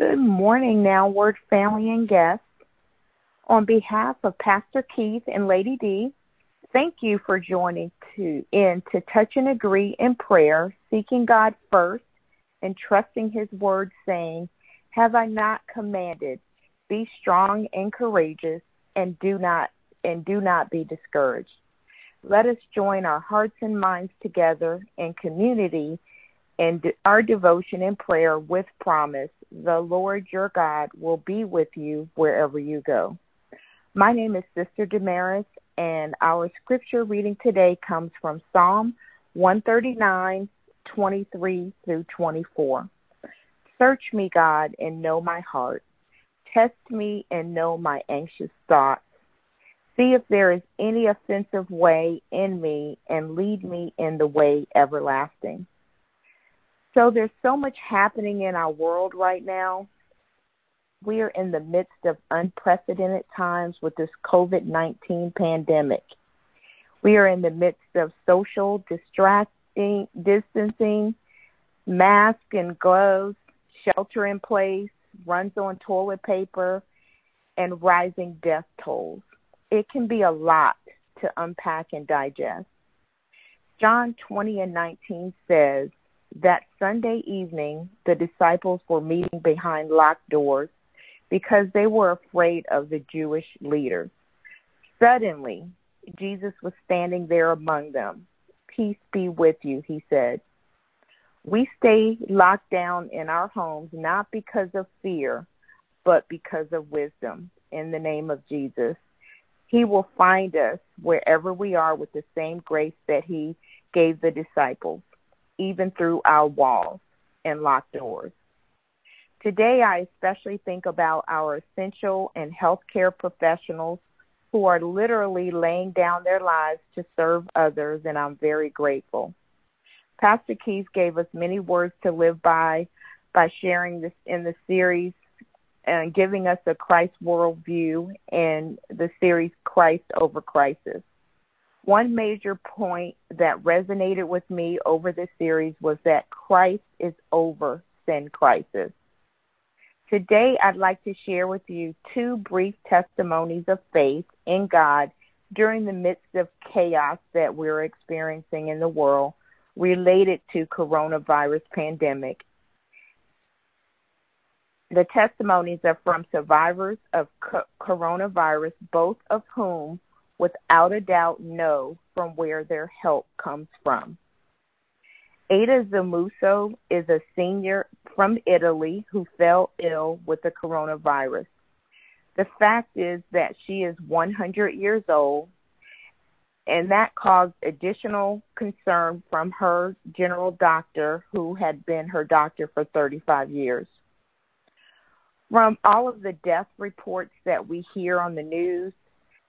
Good morning, Now Word family and guests. On behalf of Pastor Keith and Lady D, thank you for joining to in to touch and agree in prayer, seeking God first and trusting his word saying, Have I not commanded? Be strong and courageous and do not and do not be discouraged. Let us join our hearts and minds together in community and our devotion and prayer with promise. The Lord your God will be with you wherever you go. My name is Sister Damaris, and our scripture reading today comes from Psalm 139, 23 through 24. Search me, God, and know my heart. Test me and know my anxious thoughts. See if there is any offensive way in me, and lead me in the way everlasting. So there's so much happening in our world right now. We are in the midst of unprecedented times with this COVID 19 pandemic. We are in the midst of social distracting, distancing, mask and gloves, shelter in place, runs on toilet paper, and rising death tolls. It can be a lot to unpack and digest. John 20 and 19 says, that Sunday evening, the disciples were meeting behind locked doors because they were afraid of the Jewish leaders. Suddenly, Jesus was standing there among them. Peace be with you, he said. We stay locked down in our homes not because of fear, but because of wisdom in the name of Jesus. He will find us wherever we are with the same grace that he gave the disciples even through our walls and locked doors. Today, I especially think about our essential and healthcare professionals who are literally laying down their lives to serve others, and I'm very grateful. Pastor Keith gave us many words to live by by sharing this in the series and giving us a Christ worldview in the series Christ over Crisis. One major point that resonated with me over this series was that Christ is over sin crisis. Today, I'd like to share with you two brief testimonies of faith in God during the midst of chaos that we're experiencing in the world related to coronavirus pandemic. The testimonies are from survivors of coronavirus, both of whom without a doubt know from where their help comes from. Ada Zanusso is a senior from Italy who fell ill with the coronavirus. The fact is that she is 100 years old, and that caused additional concern from her general doctor, who had been her doctor for 35 years. From all of the death reports that we hear on the news,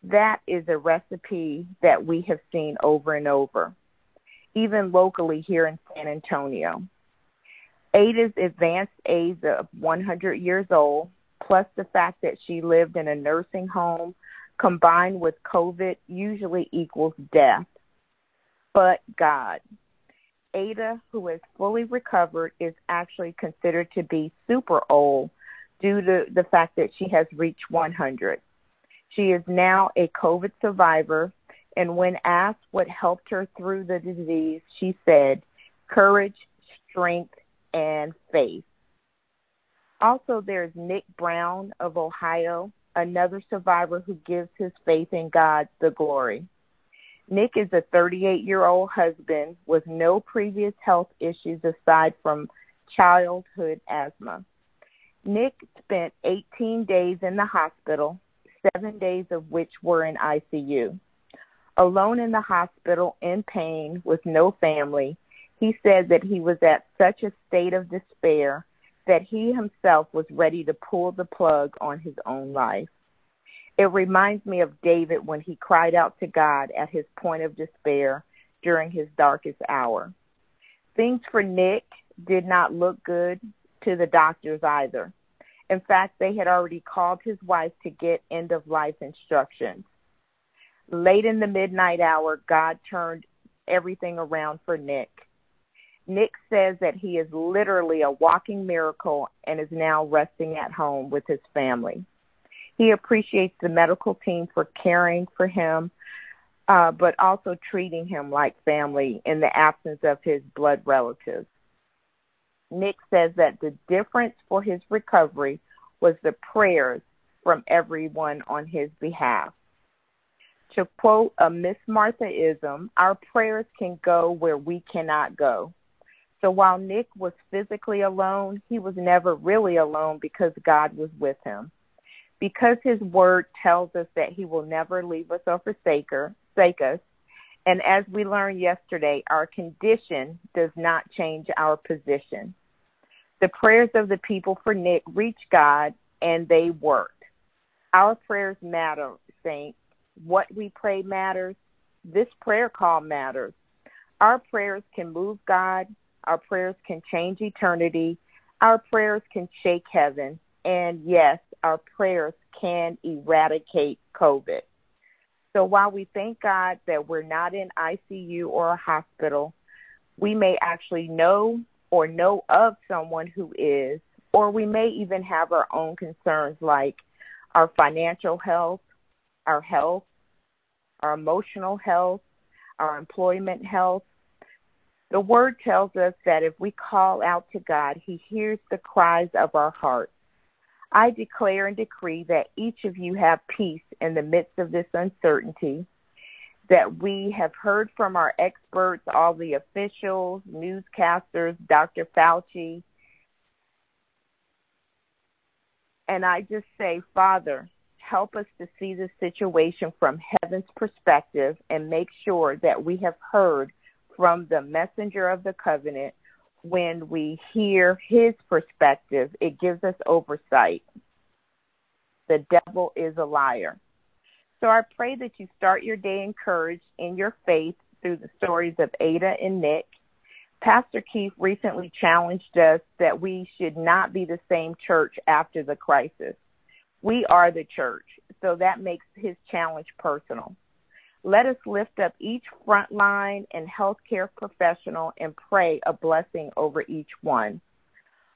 that is a recipe that we have seen over and over, even locally here in San Antonio. Ada's advanced age of 100 years old, plus the fact that she lived in a nursing home, combined with COVID, usually equals death. But God. Ada, who is fully recovered, is actually considered to be super old due to the fact that she has reached 100. She is now a COVID survivor, and when asked what helped her through the disease, she said, courage, strength, and faith. Also, there's Nick Brown of Ohio, another survivor who gives his faith in God the glory. Nick is a 38 year old husband with no previous health issues aside from childhood asthma. Nick spent 18 days in the hospital seven days of which were in ICU. Alone in the hospital in pain with no family, he said that he was at such a state of despair that he himself was ready to pull the plug on his own life. It reminds me of David when he cried out to God at his point of despair during his darkest hour. Things for Nick did not look good to the doctors either. In fact, they had already called his wife to get end of life instructions. Late in the midnight hour, God turned everything around for Nick. Nick says that he is literally a walking miracle and is now resting at home with his family. He appreciates the medical team for caring for him, uh, but also treating him like family in the absence of his blood relatives. Nick says that the difference for his recovery was the prayers from everyone on his behalf. To quote a Miss Marthaism, our prayers can go where we cannot go. So while Nick was physically alone, he was never really alone because God was with him. Because his word tells us that he will never leave us or forsake us, and as we learned yesterday, our condition does not change our position. The prayers of the people for Nick reached God and they worked. Our prayers matter, saints. What we pray matters. This prayer call matters. Our prayers can move God. Our prayers can change eternity. Our prayers can shake heaven. And yes, our prayers can eradicate COVID. So while we thank God that we're not in ICU or a hospital, we may actually know or know of someone who is, or we may even have our own concerns like our financial health, our health, our emotional health, our employment health. The word tells us that if we call out to God, He hears the cries of our hearts. I declare and decree that each of you have peace in the midst of this uncertainty that we have heard from our experts, all the officials, newscasters, Dr. Fauci. And I just say, Father, help us to see the situation from heaven's perspective and make sure that we have heard from the messenger of the covenant when we hear his perspective, it gives us oversight. The devil is a liar. So I pray that you start your day encouraged in your faith through the stories of Ada and Nick. Pastor Keith recently challenged us that we should not be the same church after the crisis. We are the church, so that makes his challenge personal. Let us lift up each frontline and healthcare professional and pray a blessing over each one.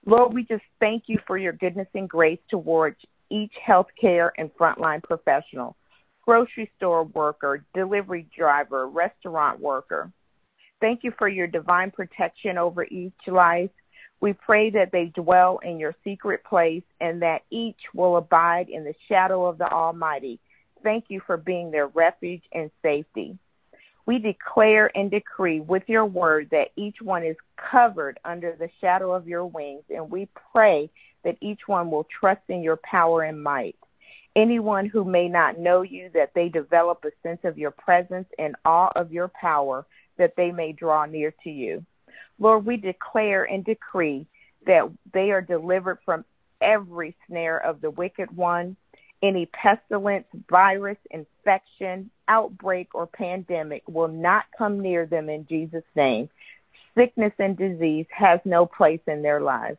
Lord, we just thank you for your goodness and grace towards each healthcare and frontline professional grocery store worker, delivery driver, restaurant worker. Thank you for your divine protection over each life. We pray that they dwell in your secret place and that each will abide in the shadow of the Almighty. Thank you for being their refuge and safety. We declare and decree with your word that each one is covered under the shadow of your wings, and we pray that each one will trust in your power and might anyone who may not know you, that they develop a sense of your presence and awe of your power, that they may draw near to you. Lord, we declare and decree that they are delivered from every snare of the wicked one, any pestilence, virus, infection, outbreak, or pandemic will not come near them in Jesus' name. Sickness and disease has no place in their lives.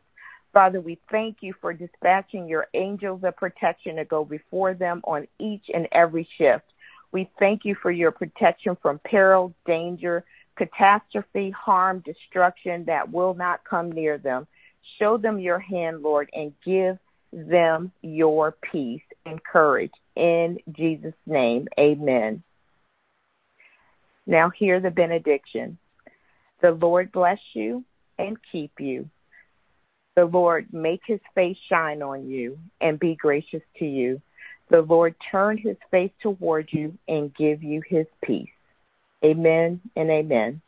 Father, we thank you for dispatching your angels of protection to go before them on each and every shift. We thank you for your protection from peril, danger, catastrophe, harm, destruction that will not come near them. Show them your hand, Lord, and give them your peace and courage. In Jesus' name, amen. Now, hear the benediction. The Lord bless you and keep you. The Lord make his face shine on you and be gracious to you. The Lord turn his face toward you and give you his peace. Amen and amen.